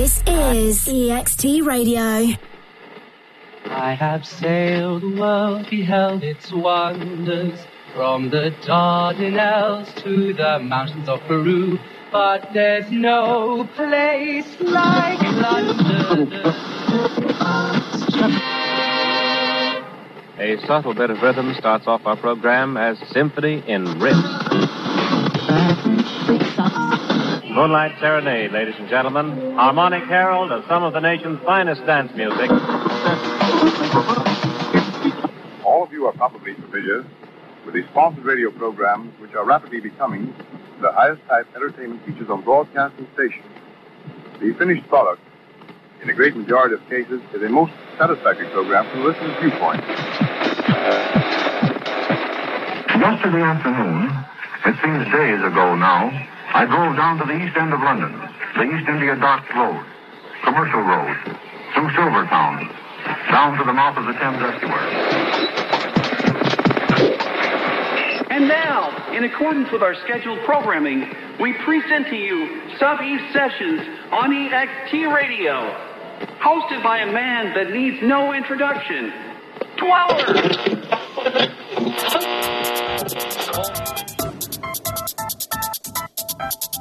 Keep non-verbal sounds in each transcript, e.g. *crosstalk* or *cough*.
This is EXT Radio. I have sailed the world, beheld its wonders, from the Dardanelles to the mountains of Peru. But there's no place like London. A subtle bit of rhythm starts off our program as Symphony in Riffs. Moonlight Serenade, ladies and gentlemen. Harmonic herald of some of the nation's finest dance music. All of you are probably familiar with the sponsored radio programs which are rapidly becoming the highest type entertainment features on broadcasting stations. The finished product, in a great majority of cases, is a most satisfactory program from the listener's viewpoint. Yesterday afternoon, it seems days ago now, I drove down to the east end of London, the East India Docks Road, Commercial Road, through Silvertown, down to the mouth of the Thames Estuary. And now, in accordance with our scheduled programming, we present to you Sub-East Sessions on EXT Radio, hosted by a man that needs no introduction, Dweller! *laughs* The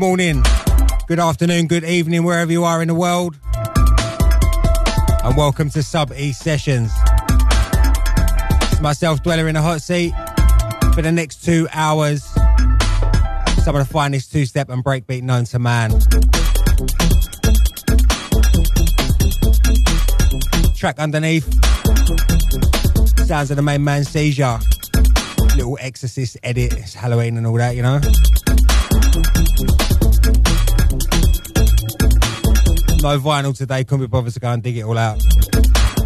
morning, good afternoon, good evening, wherever you are in the world. And welcome to Sub E Sessions. It's myself, Dweller in the hot seat, for the next two hours. Some of the finest two step and breakbeat known to man. Track underneath, sounds of the main man Seizure. Little exorcist edit, it's Halloween and all that, you know. No vinyl today, couldn't be bothered to go and dig it all out.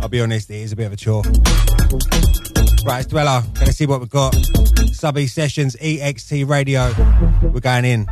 I'll be honest, it is a bit of a chore. Right, it's Dweller. Gonna see what we've got. Subby Sessions, EXT Radio. We're going in.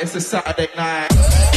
it's a Saturday night.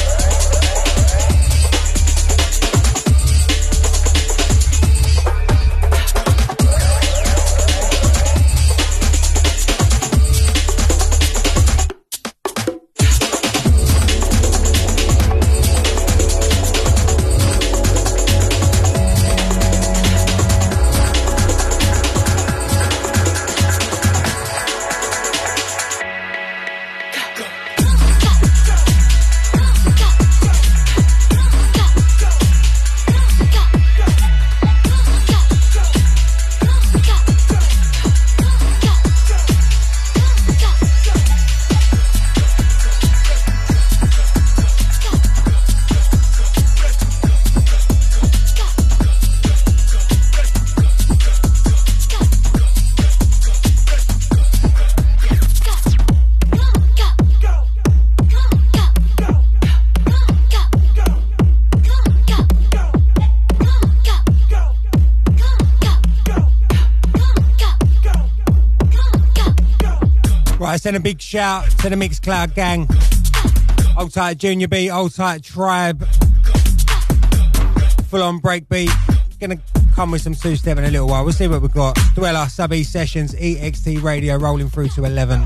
Send a big shout to the Mixcloud gang. Old tight Junior B, old tight Tribe. Full on breakbeat. Gonna come with some two step in a little while. We'll see what we've got. Dweller, Sub E Sessions, EXT Radio rolling through to 11.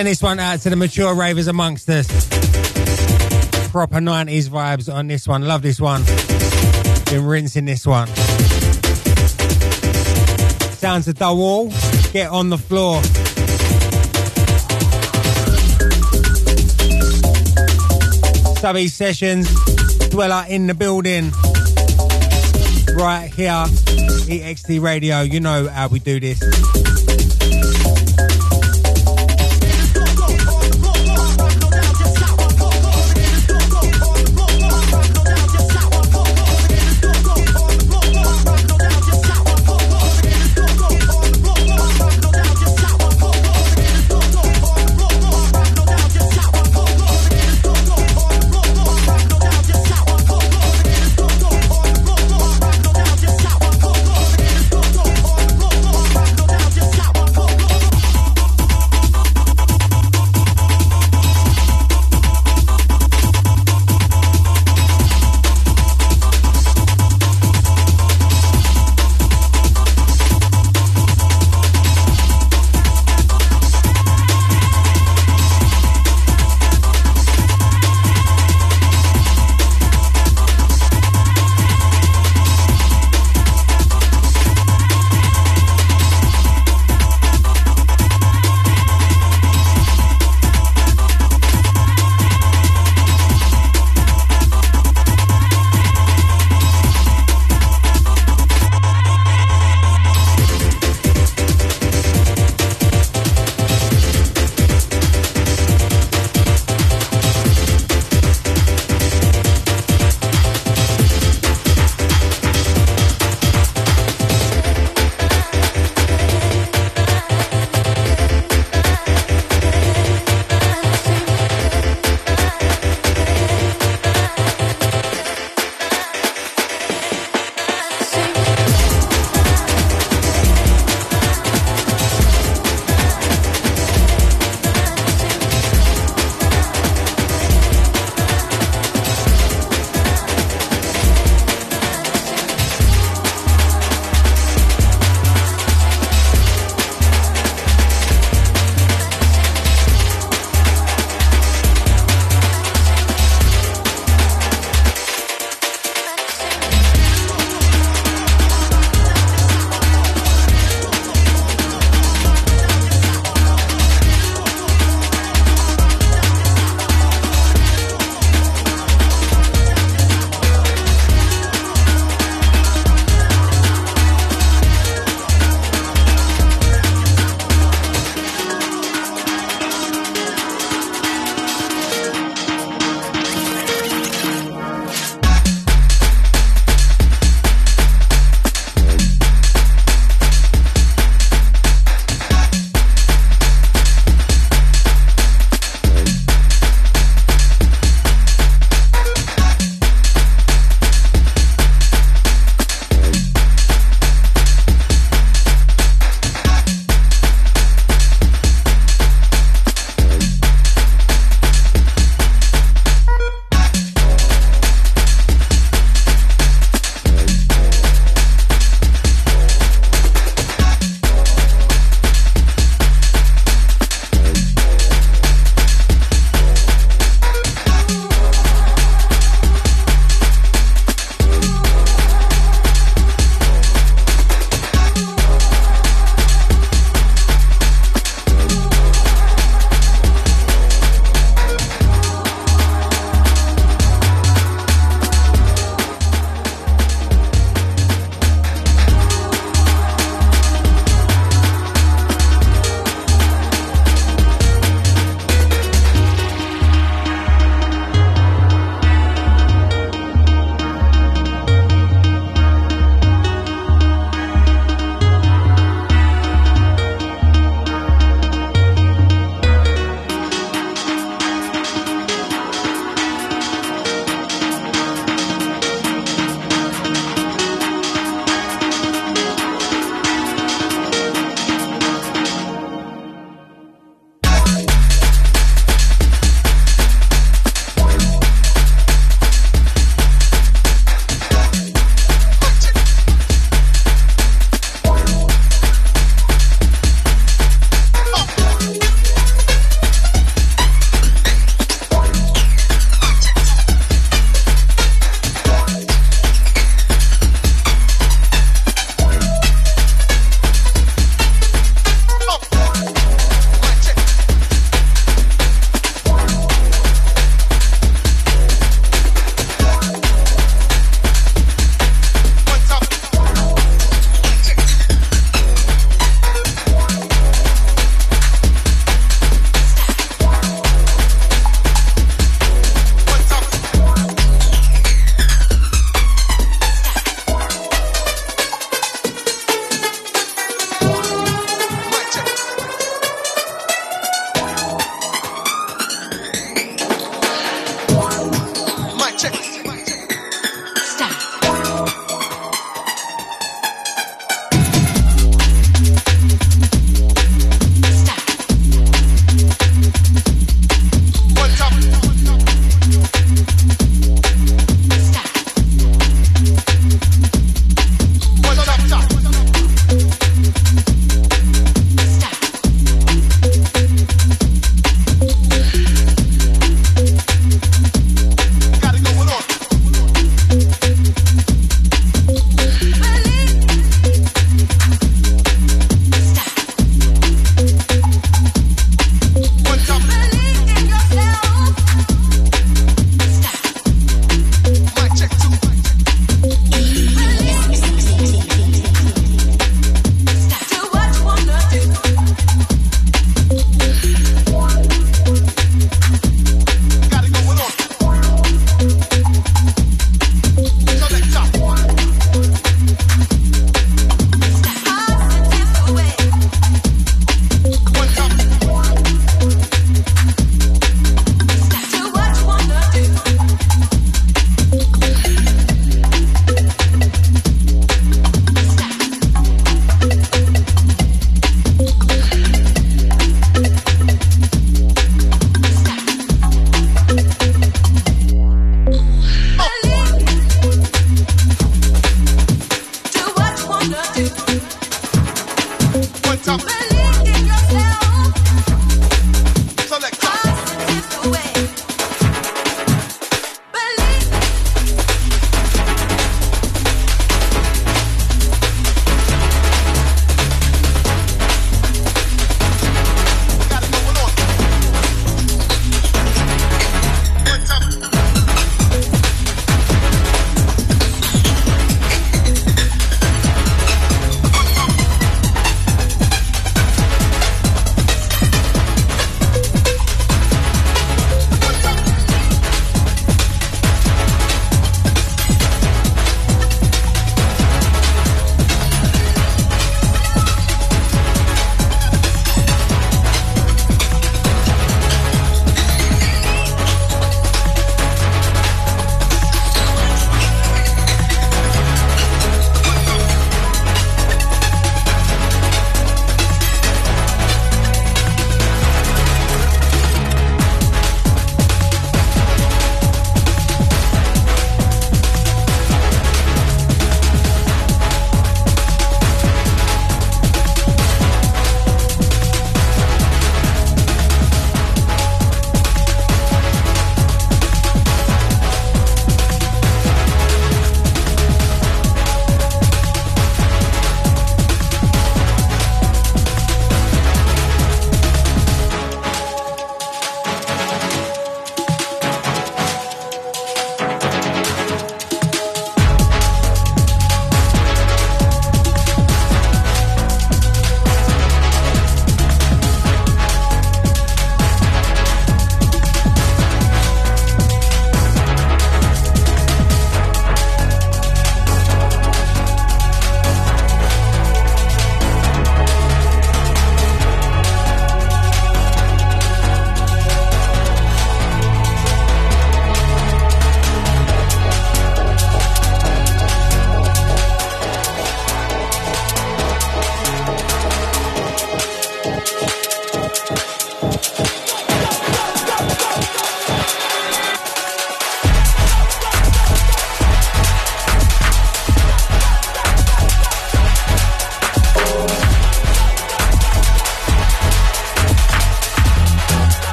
Send this one out to the mature ravers amongst us. Proper 90s vibes on this one. Love this one. Been rinsing this one. Sounds of the wall. Get on the floor. Subby Sessions, Dweller in the building. Right here, EXT Radio. You know how we do this.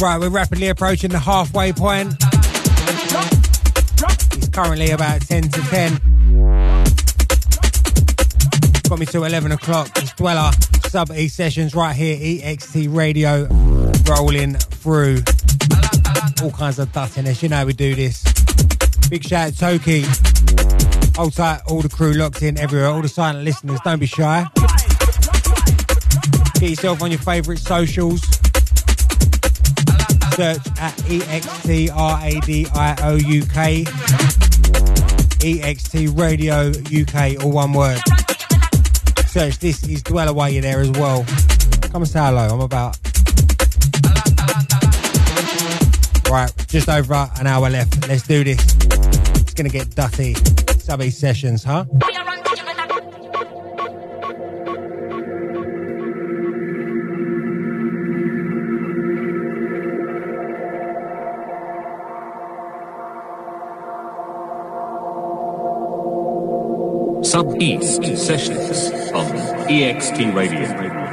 Right, we're rapidly approaching the halfway point. It's currently about 10 to 10. Got me to 11 o'clock. It's Dweller, Sub E sessions right here, EXT Radio, rolling through all kinds of dustiness. You know we do this. Big shout out Toki. Hold tight, all the crew locked in everywhere, all the silent listeners, don't be shy. Get yourself on your favourite socials search at EXT RADIO UK. EXT Radio UK, all one word. Search this is Dweller while you're there as well. Come and say hello, I'm about. Right, just over an hour left. Let's do this. It's gonna get dutty. Subby sessions, huh? East Sessions on EXT Radio.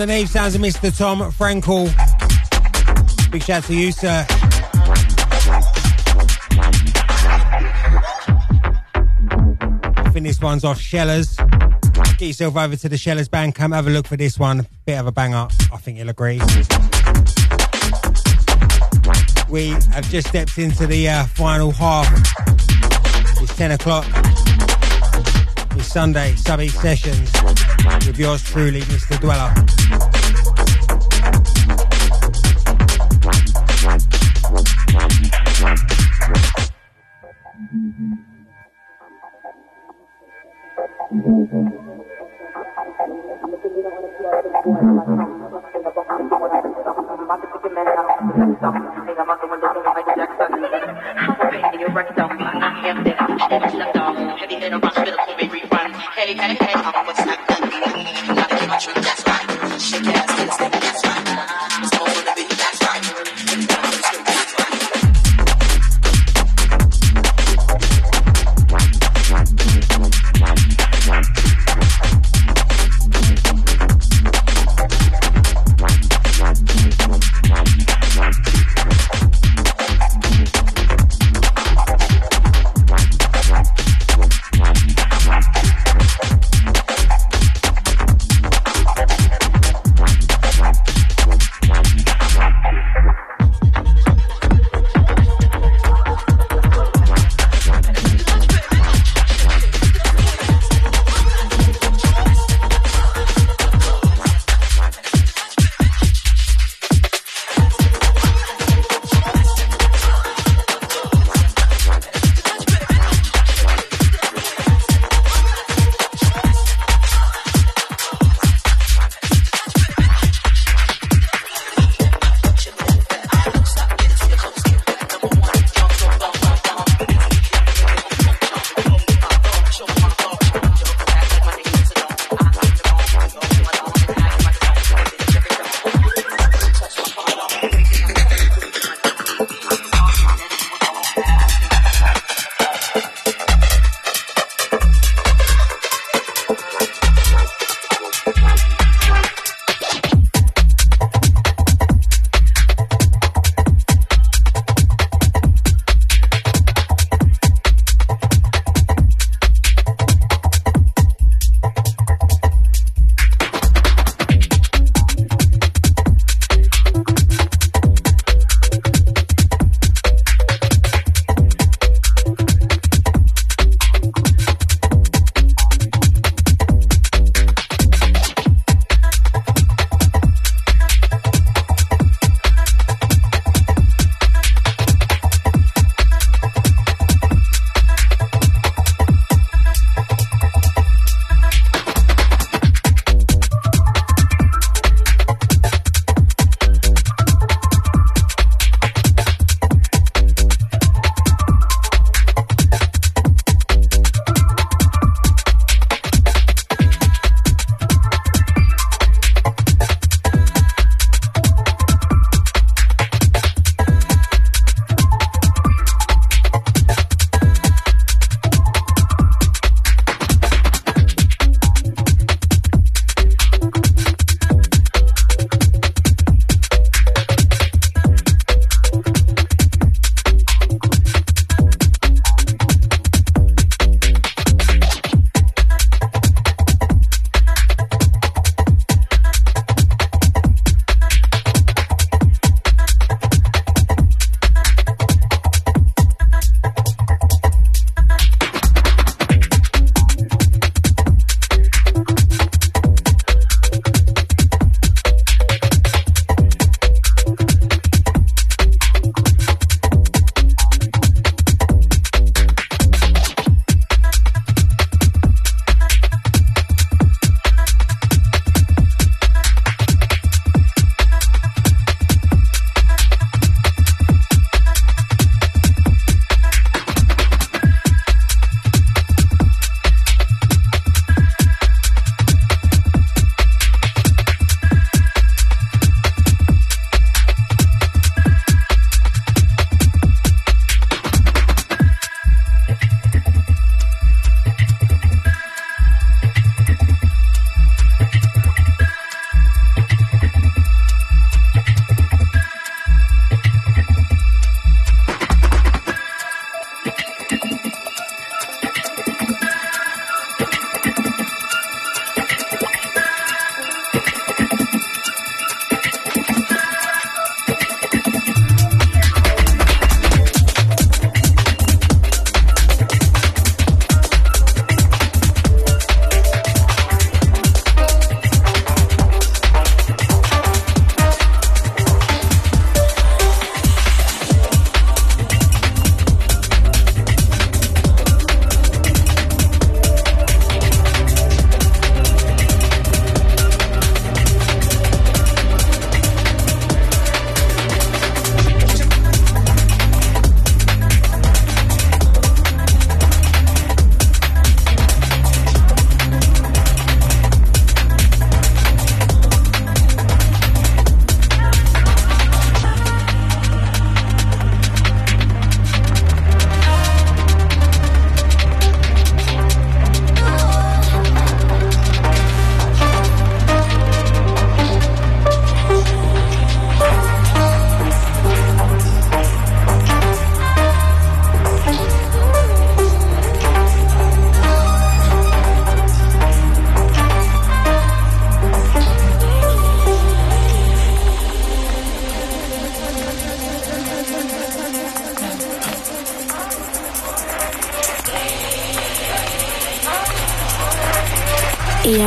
Underneath sounds of Mr. Tom Frankel. Big shout to you, sir. I think this one's off Shellers. Get yourself over to the Shellers band, come have a look for this one. Bit of a banger, I think you'll agree. We have just stepped into the uh, final half. It's 10 o'clock. It's Sunday, Sub Sessions with yours truly, Mr. Dweller.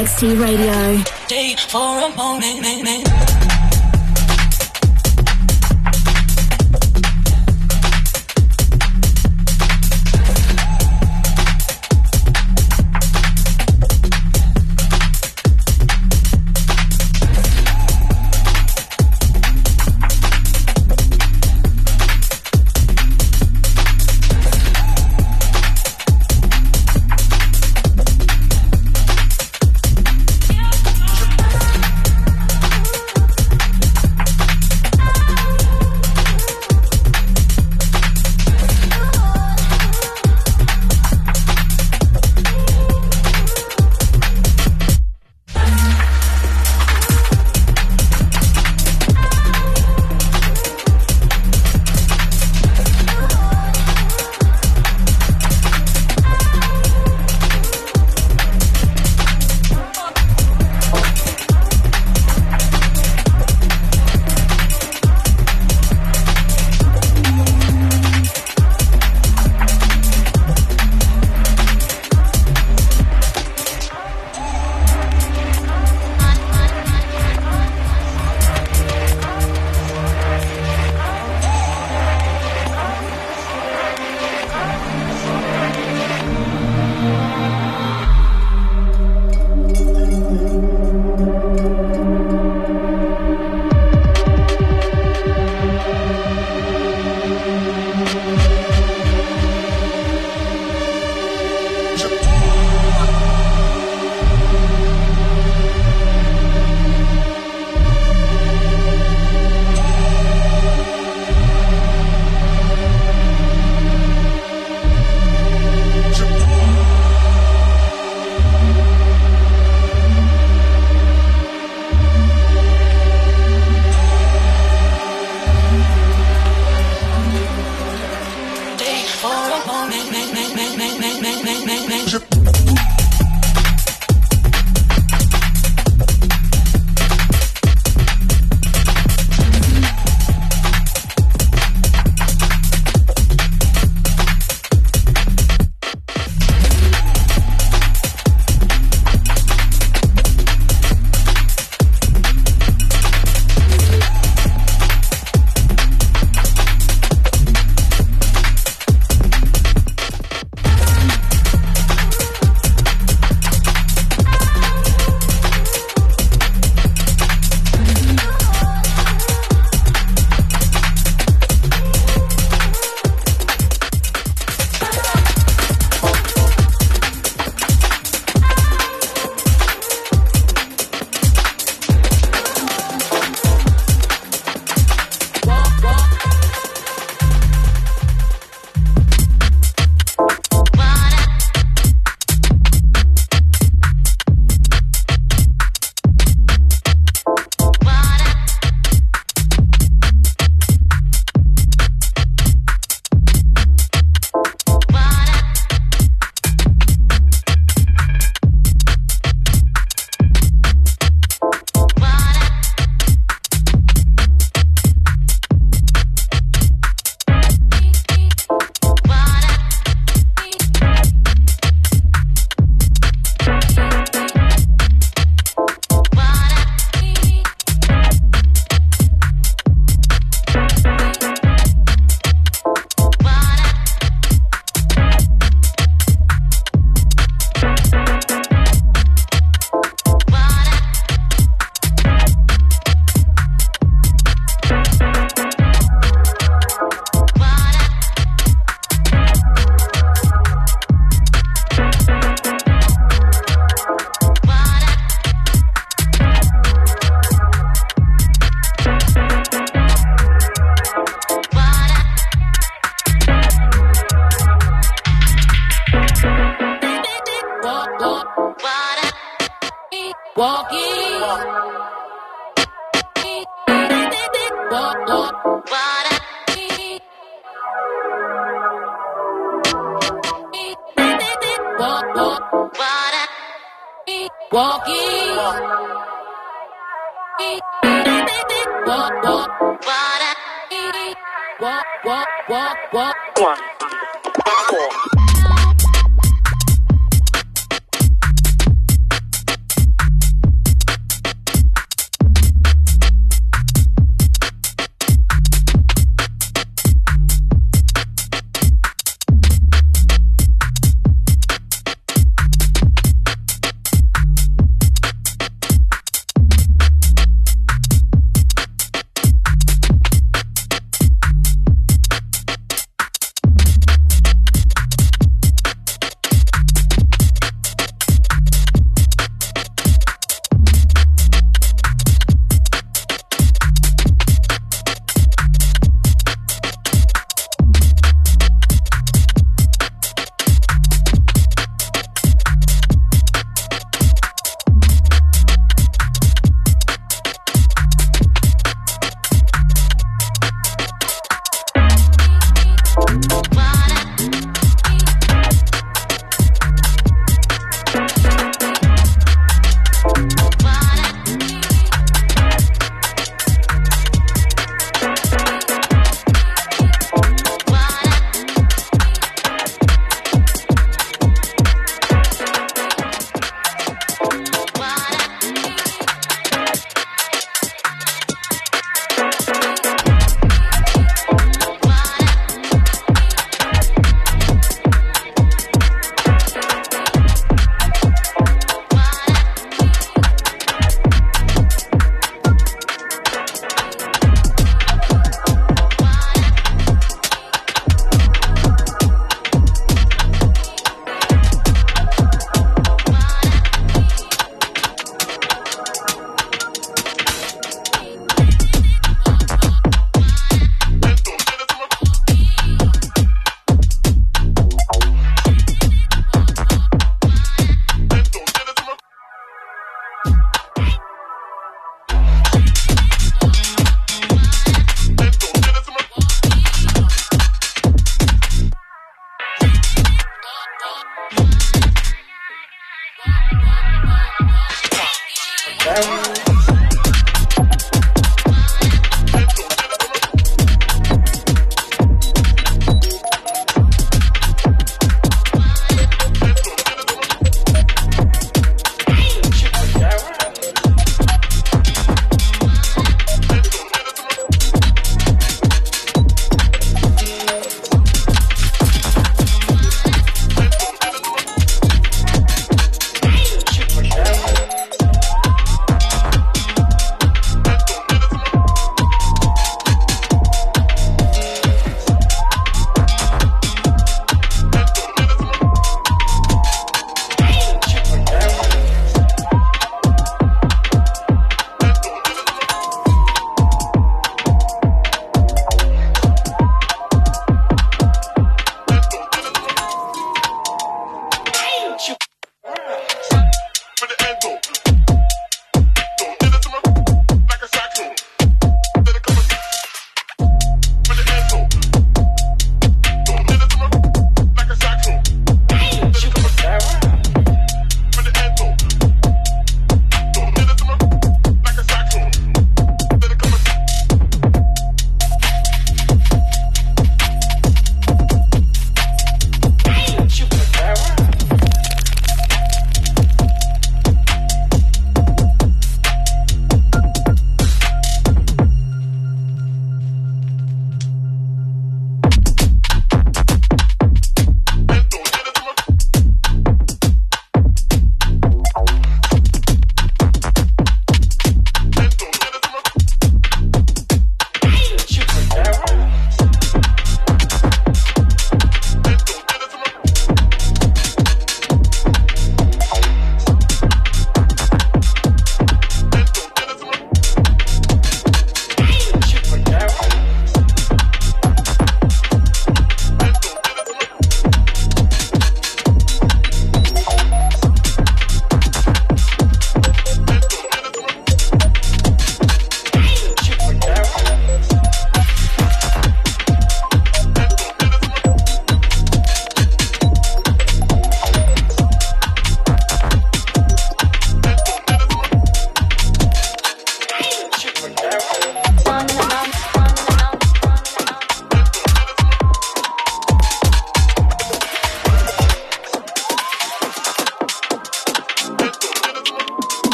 EXT Radio. Day for a moment.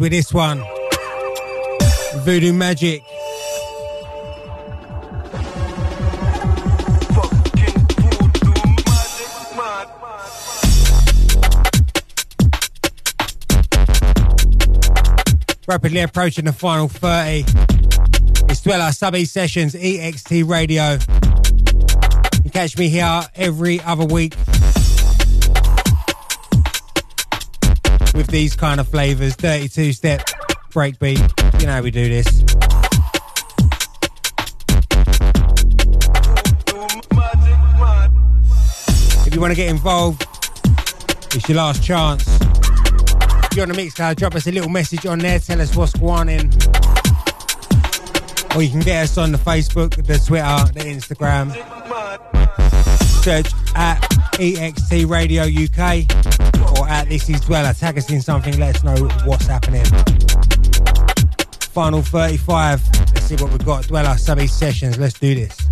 With this one. Voodoo Magic. Rapidly approaching the final 30. It's Dweller Sub E Sessions, EXT Radio. You catch me here every other week with these kind of flavors 32 step breakbeat. You know how we do this. If you want to get involved, it's your last chance. If you're on the Mixcloud, drop us a little message on there, tell us what's going on. Or you can get us on the Facebook, the Twitter, the Instagram. Search at EXT Radio UK at This Is Dweller. Tag us in something, let us know what's happening. Final 35. Let's see what we've got. Dweller Sub E Sessions. Let's do this.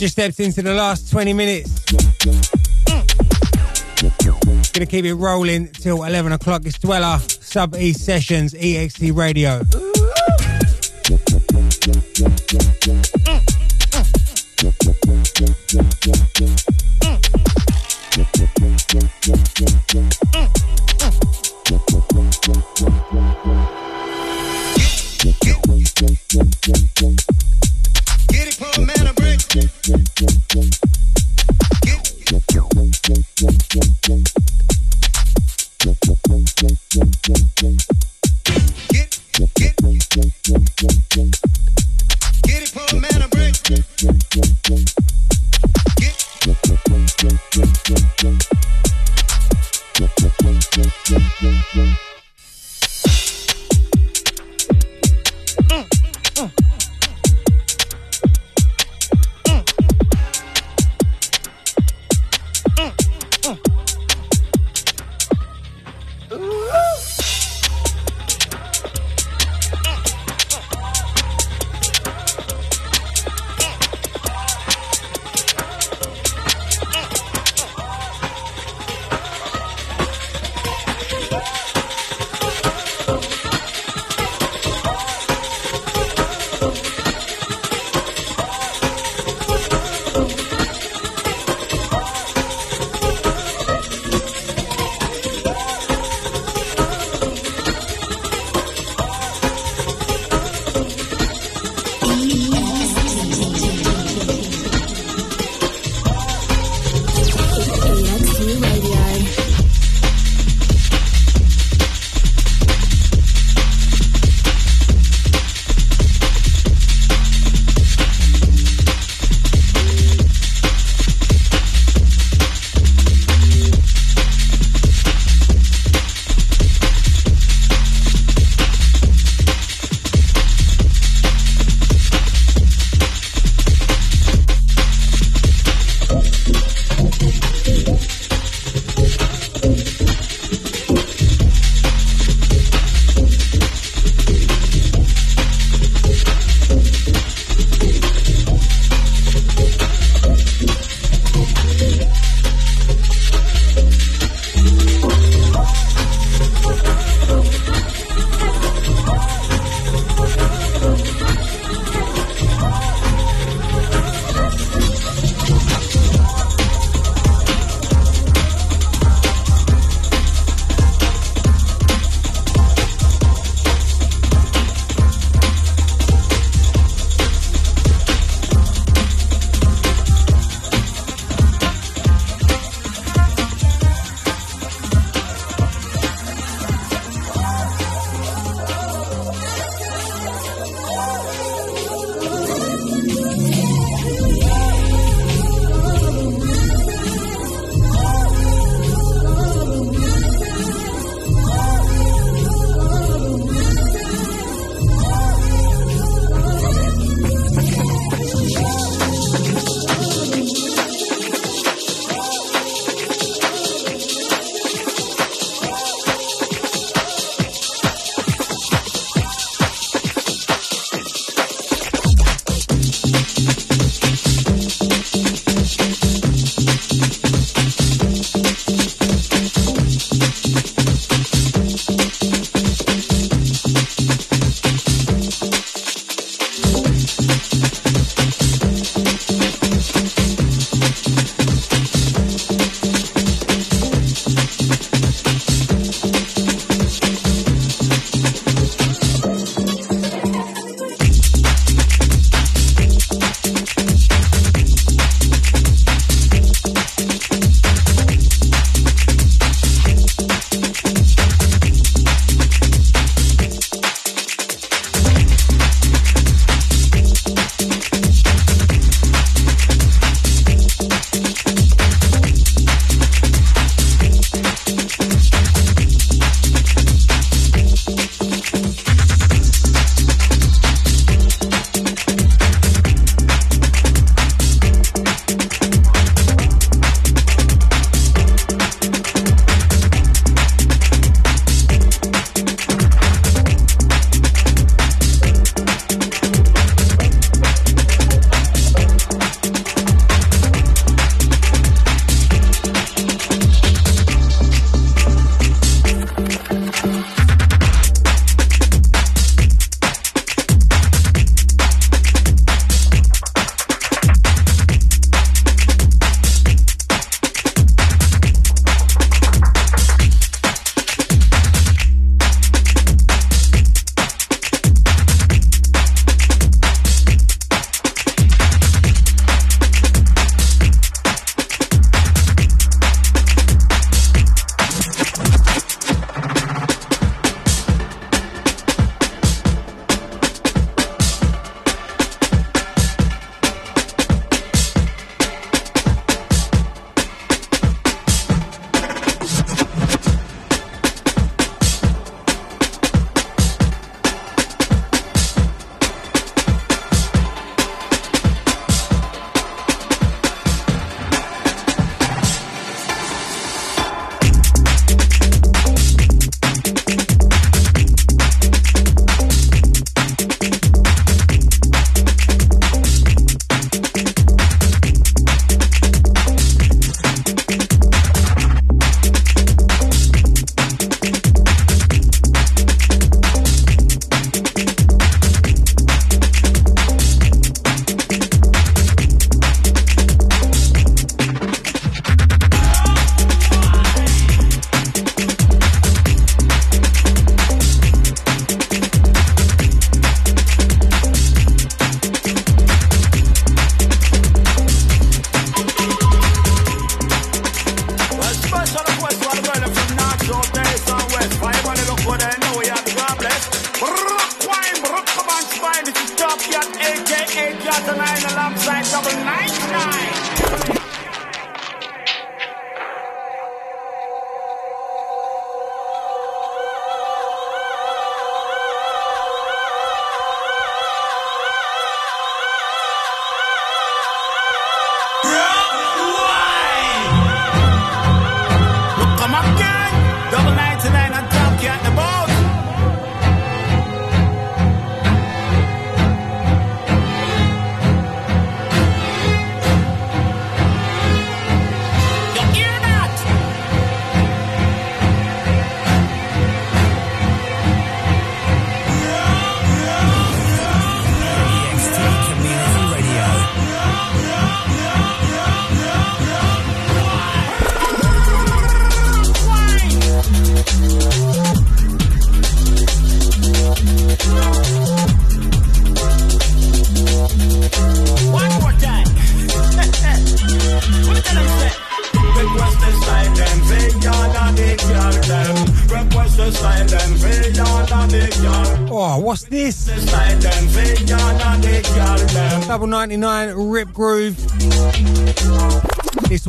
Just stepped into the last 20 minutes. Gonna keep it rolling till 11 o'clock. It's Dweller, Sub East Sessions, EXT Radio.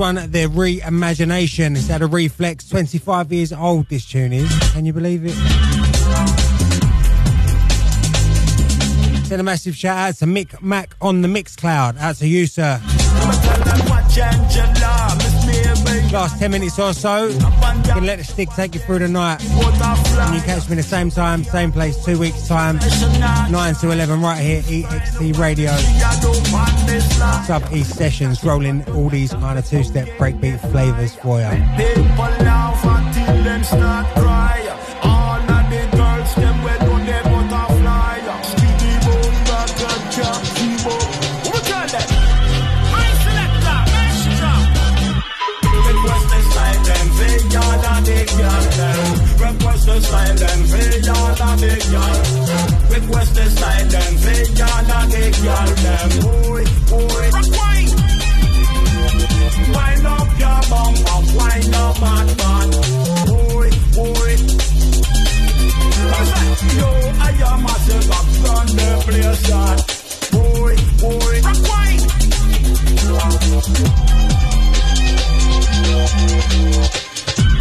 One, the reimagination. It's had a reflex. 25 years old, this tune is. Can you believe it? Send a massive shout out to Mick Mac on the Mix Cloud. Out to you, sir. Last 10 minutes or so. You can let the stick take you through the night. And you catch me the same time, same place, two weeks' time. 9 to 11 right here, EXT Radio. Sub East Sessions, rolling all these kind of two step breakbeat flavours for you. side, them say y'all a big y'all. Request the side, them say y'all a big y'all. Them boy, boy. Wind up your bum up, wind up bad man. Boy, boy. Yo, I am massive up on the place. Boy, boy. white.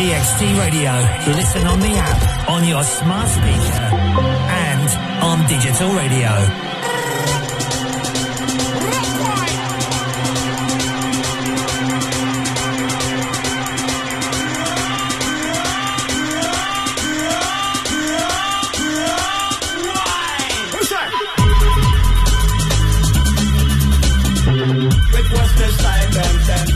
EXT Radio. Listen on the app, on your smart speaker, and on digital radio. Request the style, them, them,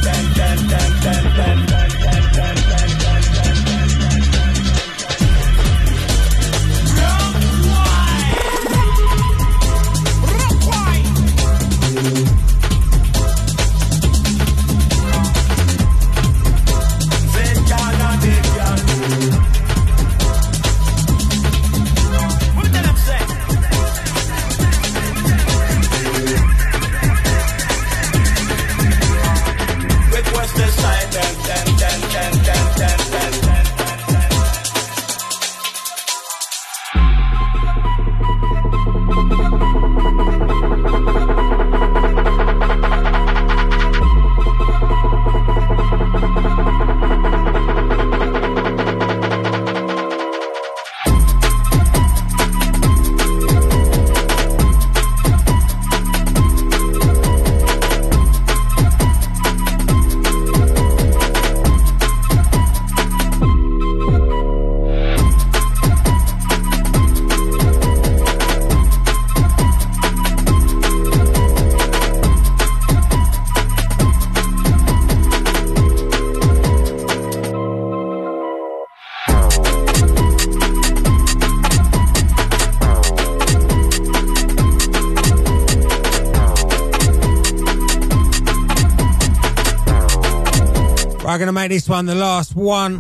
make this one the last one.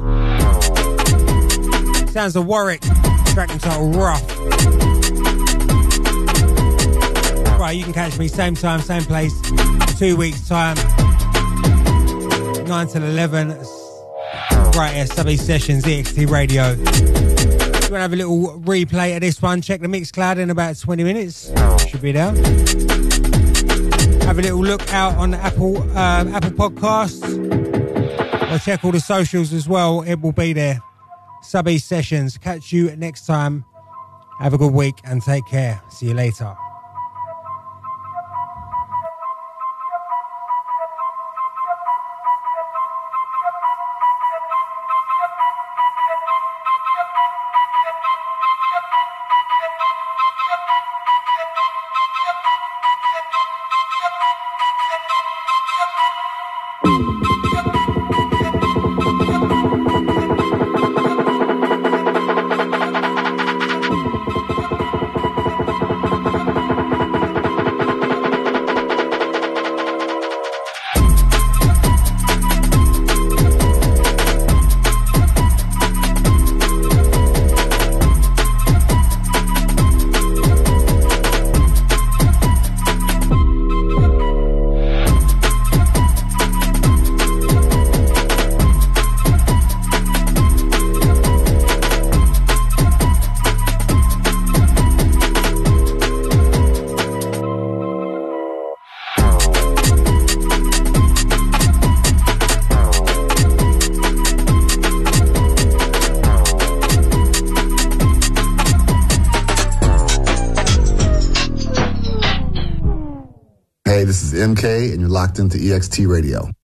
Sounds of Warwick. Track entitled Rough. Right, you can catch me same time, same place, two weeks' time, 9 till 11. Right here, Subby Sessions, EXT Radio. You want to have a little replay of this one, check the mix cloud in about 20 minutes. Should be there. Have a little look out on the Apple um, Apple Podcasts. Or check all the socials as well. It will be there. Subby Sessions. Catch you next time. Have a good week and take care. See you later. Locked into EXT Radio.